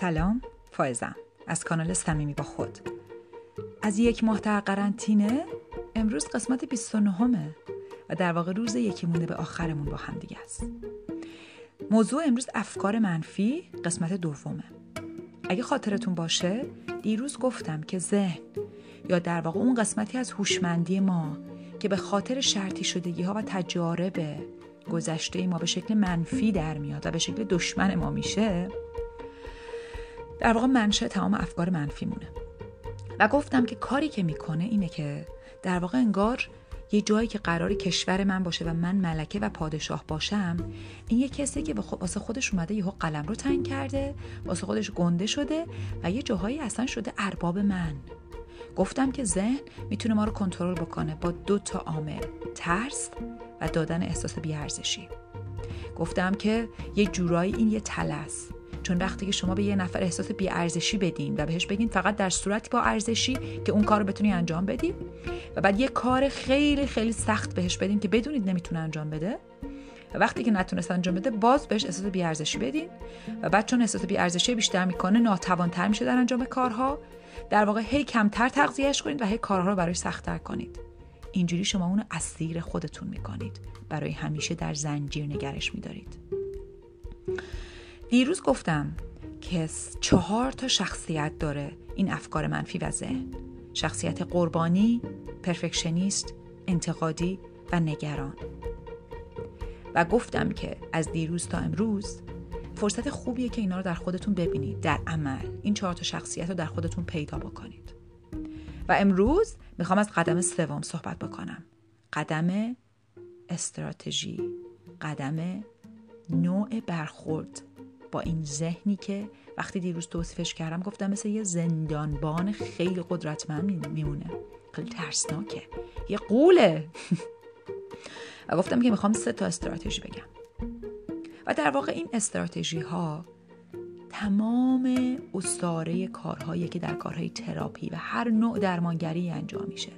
سلام فائزم. از کانال صمیمی با خود. از یک ماه در قرنطینه امروز قسمت 29 همه و در واقع روز یکی مونده به آخرمون با هم دیگه است. موضوع امروز افکار منفی قسمت دومه. اگه خاطرتون باشه دیروز گفتم که ذهن یا در واقع اون قسمتی از هوشمندی ما که به خاطر شرطی شدگی ها و تجارب گذشته ما به شکل منفی در میاد و به شکل دشمن ما میشه در واقع منشه تمام افکار منفی مونه. و گفتم که کاری که می‌کنه اینه که در واقع انگار یه جایی که قرار کشور من باشه و من ملکه و پادشاه باشم این یه کسی که واسه خودش اومده یهو قلم رو تنگ کرده واسه خودش گنده شده و یه جاهایی اصلا شده ارباب من. گفتم که ذهن می‌تونه ما رو کنترل بکنه با دو تا عامل ترس و دادن احساس بیارزشی. گفتم که یه جورایی این یه تلس. چون وقتی که شما به یه نفر احساس بیارزشی بدین و بهش بگین فقط در صورتی با ارزشی که اون کار رو بتونی انجام بدی و بعد یه کار خیلی خیلی سخت بهش بدین که بدونید نمی‌تونه انجام بده و وقتی که نتونست انجام بده باز بهش احساس بیارزشی بدین و بعد چون احساس بیارزشی بیشتر می‌کنه ناتوانتر میشه در انجام کارها در واقع هی کمتر تغذیهش کنید و هی کارها رو براش سختتر کنید. اینجوری شما اونو اسیر خودتون می‌کنید. برای همیشه در زنجیر نگرش میدارید. دیروز گفتم که چهار تا شخصیت داره این افکار منفی و ذهن. شخصیت قربانی، پرفکشنیست، انتقادی و نگران. و گفتم که از دیروز تا امروز فرصت خوبیه که اینا رو در خودتون ببینید در عمل. این چهار تا شخصیت رو در خودتون پیدا بکنید. و امروز می‌خوام از قدم سوم صحبت بکنم. قدم استراتژی. قدم نوع برخورد. با این ذهنی که وقتی دیروز توصیفش کردم گفتم مثل یه زندانبان خیلی قدرتمند میمونه. خیلی ترسناکه. یه قوله. و گفتم که می‌خوام سه تا استراتژی بگم. و در واقع این استراتژی ها تمام استاره کارهایی که در کارهای تراپی و هر نوع درمانگری انجام میشه.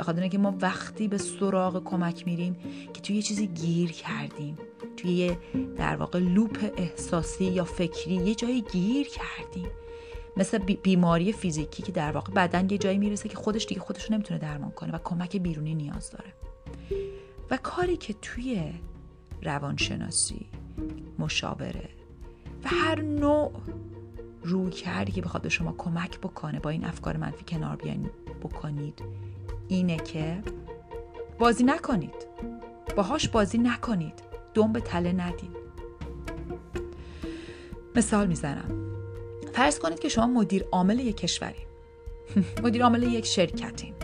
به خاطر اینکه ما وقتی به سراغ کمک میریم که توی یه چیزی گیر کردیم توی یه در واقع لوپ احساسی یا فکری یه جایی گیر کردیم. مثل بیماری فیزیکی که در واقع بدن یه جایی می‌رسه که خودش دیگه خودش رو نمی‌تونه درمان کنه و کمک بیرونی نیاز داره. و کاری که توی روانشناسی مشاوره و هر نوع روی کردی که بخواد به شما کمک بکنه با این افکار منفی کنار بیان بکنید اینه که بازی نکنید. باهاش بازی نکنید. دم به تله ندید مثال می‌زنم. فرض کنید که شما مدیر عامل یک کشوری. مدیر عامل یک شرکتین.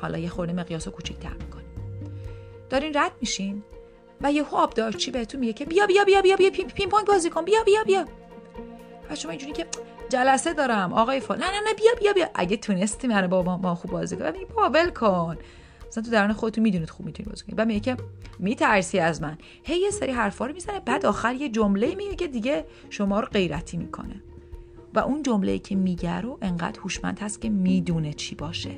حالا یه خورده مقیاس رو کوچیک‌تر می‌کنید دارین رد میشین و یه آبدارچی بهتون میگه که بیا بیا بیا بیا بیا پین پونگ بازی کن. بیا بیا بیا. و شما اینجوری که جلسه دارم. آقای فال نه نه نه بیا بیا بیا. اگه تونستی منو با ما خوب بازی کنی. بابا ول کن. مثلا تو درون خودتون می‌دونید خوب می‌تونید بازی کنید بعد میگه که میترسی از من. هی یه سری حرفا رو می‌زنه. بعد آخر یه جمله میگه که دیگه شما رو غیرتی می‌کنه. و اون جمله که میگه رو انقدر هوشمند هست که می‌دونه چی باشه.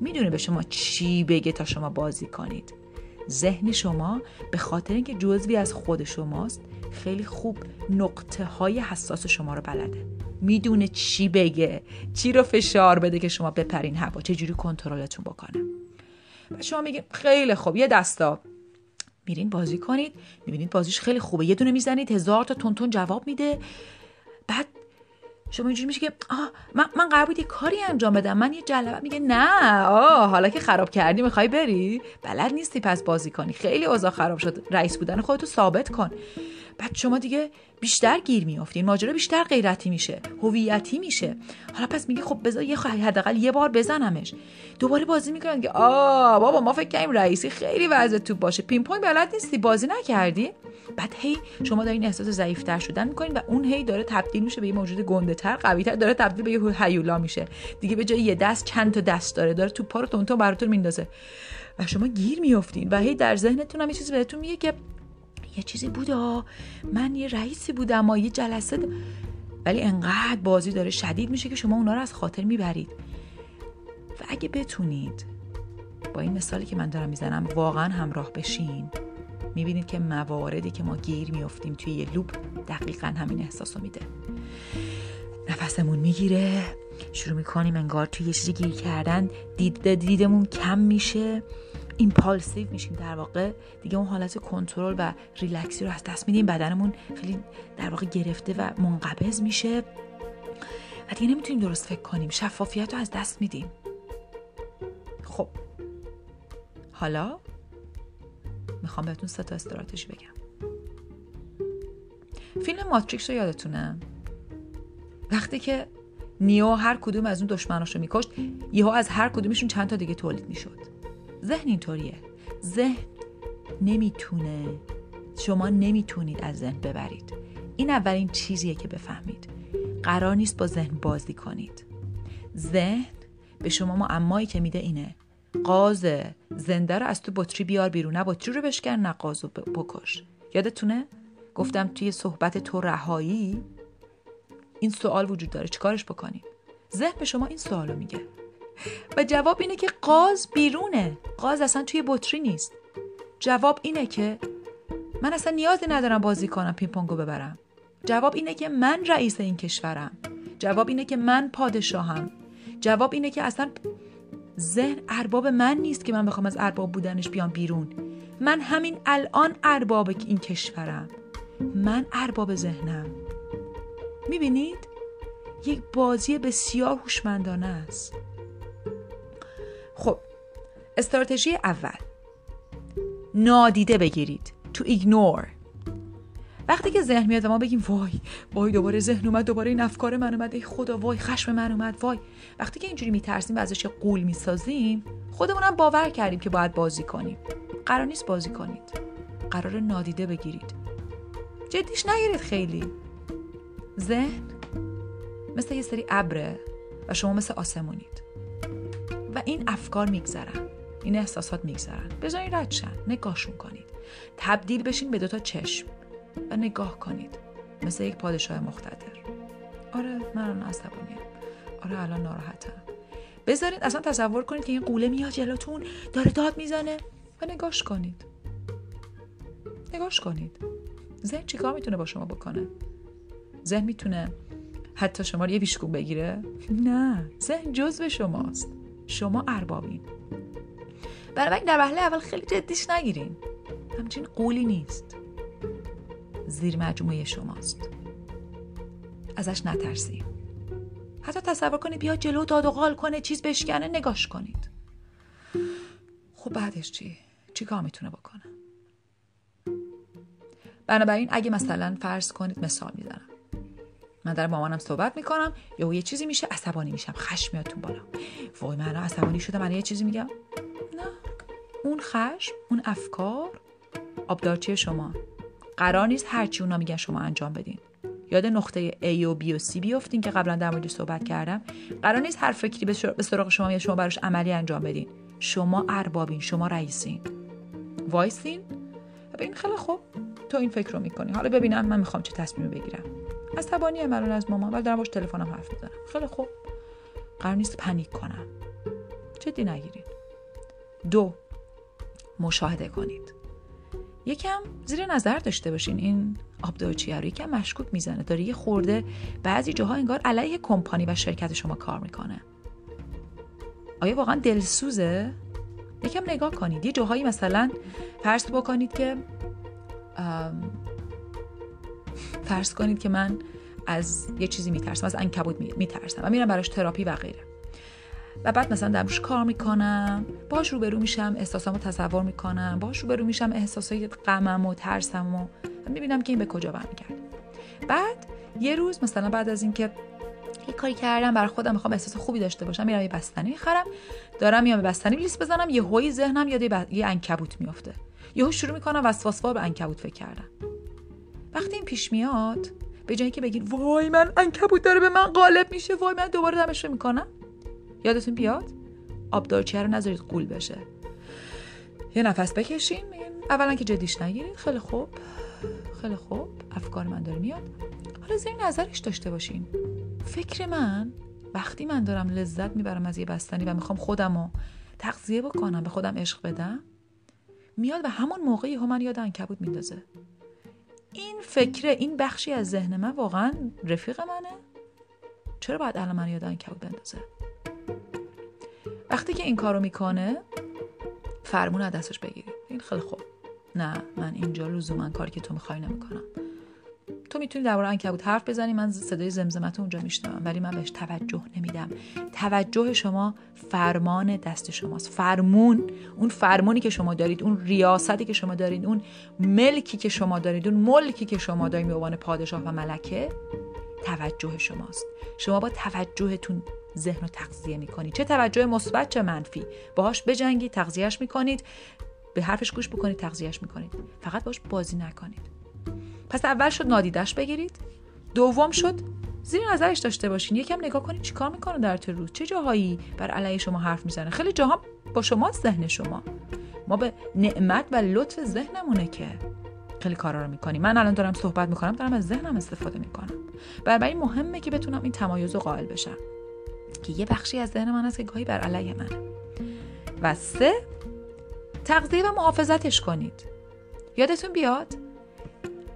می‌دونه به شما چی بگه تا شما بازی کنید. ذهن شما به خاطر اینکه جزوی از خود شماست خیلی خوب نقطه های حساس شما رو بلده. می‌دونه چی بگه چی رو فشار بده که شما بپرین هوا. چه جوری کنترلتون بکنه؟ و شما میگین خیلی خوب یه دستا. میرین بازی کنید می‌بینید بازیش خیلی خوبه. یه دونه می‌زنید هزار تا تون جواب میده. بعد شما اینجوری میشه که آه من, من قرار بود یه کاری انجام بدم. من یه جلبه میگه نه آه حالا که خراب کردی می‌خوای بری؟ بلد نیستی پس بازی کنی. خیلی اوضاع خراب شد. رئیس بودن خودتو ثابت کن. بعد شما دیگه بیشتر گیر میافتین. ماجرا بیشتر غیرتی میشه. هویتی میشه. حالا پس میگه خب بذار یه حداقل یه بار بزنمش. دوباره بازی می‌کنن که آ بابا ما فکر کنیم رئیسی خیلی وضع تو باشه. پین پونگ بلد نیستی. بازی نکردی بعد هی شما دارین احساس ضعیفتر شدن می‌کنین و اون هی داره تبدیل میشه به یه موجود گنده تر قوی تر داره تبدیل به یه هیولا میشه. دیگه به جای یه دست چند تا دست داره. داره تو رو تون براتون میندازه. و شما گیر میافتین و هی در ذهنتون هم یه چیزی بهتون میگه که یه چیزی بودا من یه رئیسی بودم و یه جلسه ولی انقدر بازی داره شدید میشه که شما اونا رو از خاطر می‌برید. و اگه بتونید با این مثالی که من دارم می‌زنم واقعا همراه بشین. می‌بینید که مواردی که ما گیر میافتیم توی یه loop دقیقا همین احساس رو میده. نفسمون می‌گیره. شروع می‌کنیم انگار توی یه چیزی گیر کردن. دید دیدمون کم میشه. impulsive میشیم در واقع. دیگه اون حالت کنترل و ریلکسی رو از دست میدیم. بدنمون خیلی در واقع گرفته و منقبض میشه. و دیگه نمی‌تونیم درست فکر کنیم. شفافیت رو از دست میدیم. خب. حالا می‌خوام بهتون سه تا استراتژی بگم. فیلم ماتریکس رو یادتونه؟ وقتی که نیو هر کدوم از اون دشمناش رو میکشت یهو از هر کدومشون چند تا دیگه تولید می‌شد. ذهن اینطوریه. ذهن نمی‌تونه شما نمی‌تونید از ذهن ببرید. این اولین چیزیه که بفهمید. قرار نیست با ذهن بازی کنید. ذهن به شما معمایی که میده اینه. قاز زنده رو از تو بطری بیار بیرون. نه بطری رو بشکن نه قاز رو بکش. یادتونه؟ گفتم توی صحبت تو رهایی این سوال وجود داره. چیکارش بکنیم؟ ذهن به شما این سوال رو میگه. و جواب اینه که قاز بیرونه. قاز اصلا توی بطری نیست. جواب اینه که من اصلا نیازی ندارم بازی کنم پینگ ببرم. جواب اینه که من رئیس این کشورم. جواب اینه که من پادشاهم. جواب اینه که اصلا ذهن ارباب من نیست که من بخوام از ارباب بودنش بیام بیرون. من همین الان ارباب این کشورم. من ارباب ذهنم. می‌بینید؟ یک بازی بسیار هوشمندانه است. خب استراتژی اول. نادیده بگیرید. تو ایگنور وقتی که ذهن میاد و ما بگیم وای وای دوباره ذهن اومد دوباره این افکار من اومد ای خدا وای خشم من اومد وای. وقتی که اینجوری میترسیم و ازش قول می‌سازیم خودمونم باور کردیم که باید بازی کنیم. قرار نیست بازی کنید. قرار نادیده بگیرید. جدیش نگیرید خیلی. ذهن مثل یه سری ابره و شما مثل آسمونید. و این افکار میگذرن. این احساسات میگذرن. بذارین ردشن نگاهشون کنید تبدیل بشین به دوتا چشم و نگاه کنید. مثل یک پادشاه مختدر. آره من الان عصبانیم آره الان ناراحتم. بذارید اصلا تصور کنید که این قوله میاد جلوتون داره داد می‌زنه و نگاش کنید. نگاش کنید. ذهن چیکار می‌تونه با شما بکنه؟ ذهن می‌تونه حتی شما رو یه بیشکوب بگیره؟ نه ذهن جزو شماست. شما اربابین. بنابراین در وهله اول خیلی جدیش نگیرین. همچین قولی نیست. زیر مجموعه شماست. ازش نترسید حتی تصور کنید بیا جلو داد و قال کنه چیز بشکنه نگاش کنید. خب بعدش چی؟ چی کار می‌تونه بکنه؟ بنابراین اگه مثلا فرض کنید مثال می‌زنم. من در مامانم صحبت می‌کنم یا یه چیزی میشه عصبانی میشم. خشم میاد تو بالا. وای من عصبانی شدم من یه چیزی میگم. اون خشم اون افکار. آبدارچی شما. قرار نیست هرچی اونا میگن شما انجام بدین. یاد نقطه A و B و C بیفتین که قبلا در موردش صحبت کردم. قرار نیست هر فکری به سراغ شما یا شما براش عملی انجام بدین. شما اربابین شما رئیسین. وایسین؟ ببین خیلی خوب. تو این فکر رو می‌کنی. حالا ببینم من می‌خوام چه تصمیمی بگیرم. عصبانی ام از مامان ولی دارم باش تلفنم حرف می‌زنم. خیلی خوب. قرار نیست panic کنم. جدی نگیرین. دو. مشاهده کنید. یکم زیر نظر داشته باشین. این آبدارچیه رو یکم مشکوک می‌زنه. داره یه خورده بعضی جاها انگار علیه کمپانی و شرکت شما کار می‌کنه. آیا واقعا دلسوزه؟ یکم نگاه کنید. یه جاهایی مثلا فرض بکنید که فرض کنید که من از یه چیزی میترسم از انکبوت میترسم و میرم براش تراپی و غیره. و بعد مثلا در روش کار می‌کنم باش روبرو میشم احساسامو تصور می‌کنم باش روبرو میشم احساسای غمم و ترسم و می‌بینم که این به کجا برمیگرده. بعد یه روز مثلا بعد از اینکه یه کاری کردم برای خودم می‌خوام احساس خوبی داشته باشم میرم یه بستنی می‌خرم دارم میام بستنی لیست بزنم یه هوی ذهنم یاد یه انکبوت میفته یهو شروع می‌کنم وسواسوار به انکبوت فکر کردن. وقتی این پیش میاد به جایی که بگید وای من انکبوت داره به من غالب میشه وای من دوباره دمش می‌کنم؟ یادتون بیاد؟ آبدارچیه رو نذارید قول بشه. یه نفس بکشین. اولا که جدیش نگیرید. خیلی خوب. خیلی خوب. افکار من داره میاد. حالا زیر نظرش داشته باشین. فکر من وقتی من دارم لذت می‌برم از یه بستنی و می‌خوام خودم رو تغذیه بکنم به خودم عشق بدم میاد و همون موقعی هم من یاد انکبوت میندازه. این فکره این بخشی از ذهن من واقعا رفیق منه. چرا باید الان من یاد کبود بندازه؟ وقتی که این کارو می‌کنه فرمون از دستش بگیرید این خیلی خوب. نه من اینجا لزوما کاری که تو می‌خوای نمی‌کنم. تو می‌تونی درباره عنکبوت حرف بزنی من صدای زمزمت اونجا میشنوم ولی من بهش توجه نمیدم. توجه شما فرمان دست شماست. فرمون اون فرمونی که شما دارید اون ریاستی که شما دارید اون ملکی که شما دارید اون ملکی که شما دارید به عنوان پادشاه و ملکه توجه شماست. شما با توجهتون ذهن رو تغذیه می‌کنید چه توجه مثبت چه منفی. باهاش بجنگید تغذیهش می‌کنید. به حرفش گوش بکنید تغذیهش می‌کنید. فقط باش بازی نکنید. پس اول شد نادیدش بگیرید. دوم شد زیر نظرش داشته باشین. یکم نگاه کنید چیکار می‌کنه در طول روز. چه جاهایی بر علیه شما حرف می‌زنه. خیلی جاها با شما ذهن شما. ما به نعمت و لطف ذهنمونه که خیلی کارا رو می‌کنیم. من الان دارم صحبت می‌کنم دارم از ذهنم استفاده می‌کنم. بنابراین مهمه که بتونم این تمایز رو قائل بشم. که یه بخشی از ذهن من هست که گاهی بر علیه منه. و سه تغذیه و محافظتش کنید. یادتون بیاد؟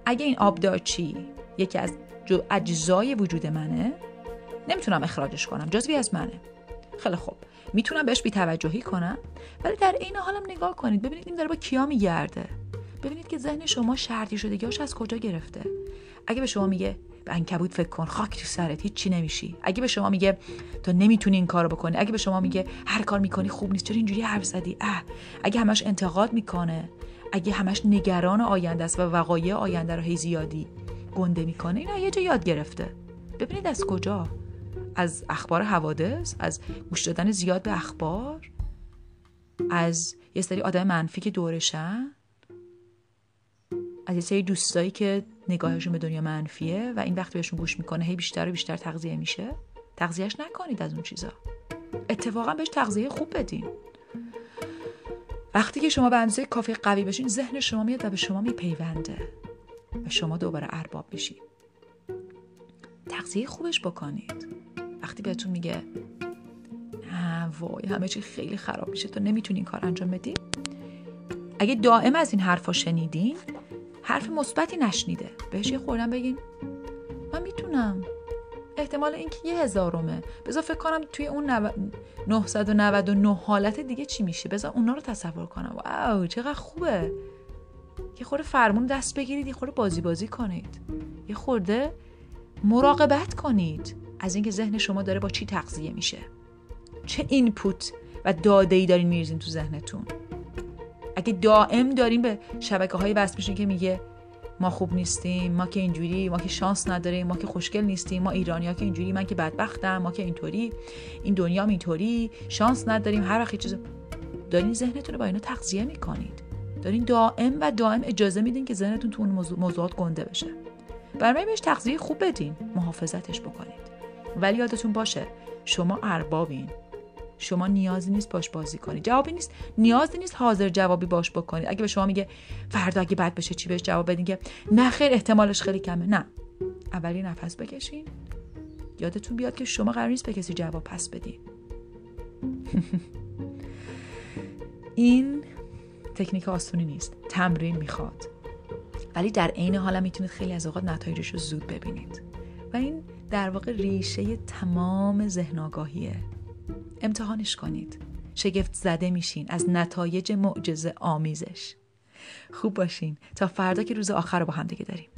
اگه این آبدارچی یکی از اجزای وجود منه نمی‌تونم اخراجش کنم. جزوی از منه. خیلی خوب. می‌تونم بهش بیتوجهی کنم. ولی در این حالم نگاه کنید. ببینید این داره با کیا میگرده. ببینید که ذهن شما شرطی شدگیاش از کجا گرفته. اگه به شما میگه به انکبوت فکر کن خاک تو سرت هیچ چی نمیشی. اگه به شما میگه تو نمی‌تونی این کارو بکنی اگه به شما میگه هر کار می‌کنی خوب نیست چرا اینجوری حرف زدی؟ اه. اگه همش انتقاد می‌کنه اگه همش نگران آینده است و وقایع آینده رو هی زیادی گنده می‌کنه اینا یه جا یاد گرفته. ببینید از کجا؟ از اخبار حوادث؟ از گوش دادن زیاد به اخبار؟ از یه سری آدم منفی که دورشن؟ از یه سری دوستایی که نگاهشون به دنیا منفیه و این وقت بهشون گوش می‌کنه هی بیشتر و بیشتر تغذیه میشه. تغذیهش نکنید از اون چیزا. اتفاقا بهش تغذیه خوب بدین. وقتی که شما به اندازه کافی قوی بشین ذهن شما میاد و به شما میپیونده و شما دوباره ارباب میشید تغذیه خوبش بکنید. وقتی بهتون میگه نه وای همه چی خیلی خراب میشه تو نمی‌تونی این کار انجام بدی؟ اگه دائم از این حرفا شنیدین حرف مثبتی نشنیده. بهش یه خوردن بگین. من می‌تونم. احتمال اینکه یه هزارمه بذار فکر کنم توی اون نو... 999 حالت دیگه چی میشه؟ بذار اونا رو تصور کنم. واو چقدر خوبه. یه خورده فرمون دست بگیرید یه خورده بازی بازی کنید. یه خورده مراقبت کنید. از اینکه ذهن شما داره با چی تغذیه میشه. چه اینپوت و داده ای دارین میریزین تو ذهنتون. اگه دائم داریم به شبکه های وصل میشین که میگه ما خوب نیستیم ما که اینجوری ما که شانس نداریم ما که خوشگل نیستیم ما ایرانی ها که اینجوری من که بدبختم ما که اینطوری این دنیا اینطوری شانس نداریم هر وقت چیز دارین ذهنتون رو با اینا تغذیه می‌کنید. دارین دائم و دائم اجازه میدین که ذهنتون تو اون موضوعات گنده بشه. برای بهش تغذیه خوب بدین محافظتش بکنید. ولی یادتون باشه شما اربابین. شما نیازی نیست باش بازی کنید جوابی نیست. نیازی نیست حاضر جوابی باش بکنید اگه به شما میگه فردا اگه بد بشه چی بهش جواب بدین که نه خیر احتمالش خیلی کمه. نه. اولی نفس بکشین. یادتون بیاد که شما قرار نیست به کسی جواب پس بدین این تکنیک آسونی نیست. تمرین می‌خواد. ولی در عین حال می‌تونید خیلی از اوقات نتایجش رو زود ببینید. و این در واقع ریشه تمام ذهن آگاهیه امتحانش کنید. شگفت زده میشین. از نتایج معجزه آمیزش. خوب باشین. تا فردا که روز آخر رو با هم دیگه داریم.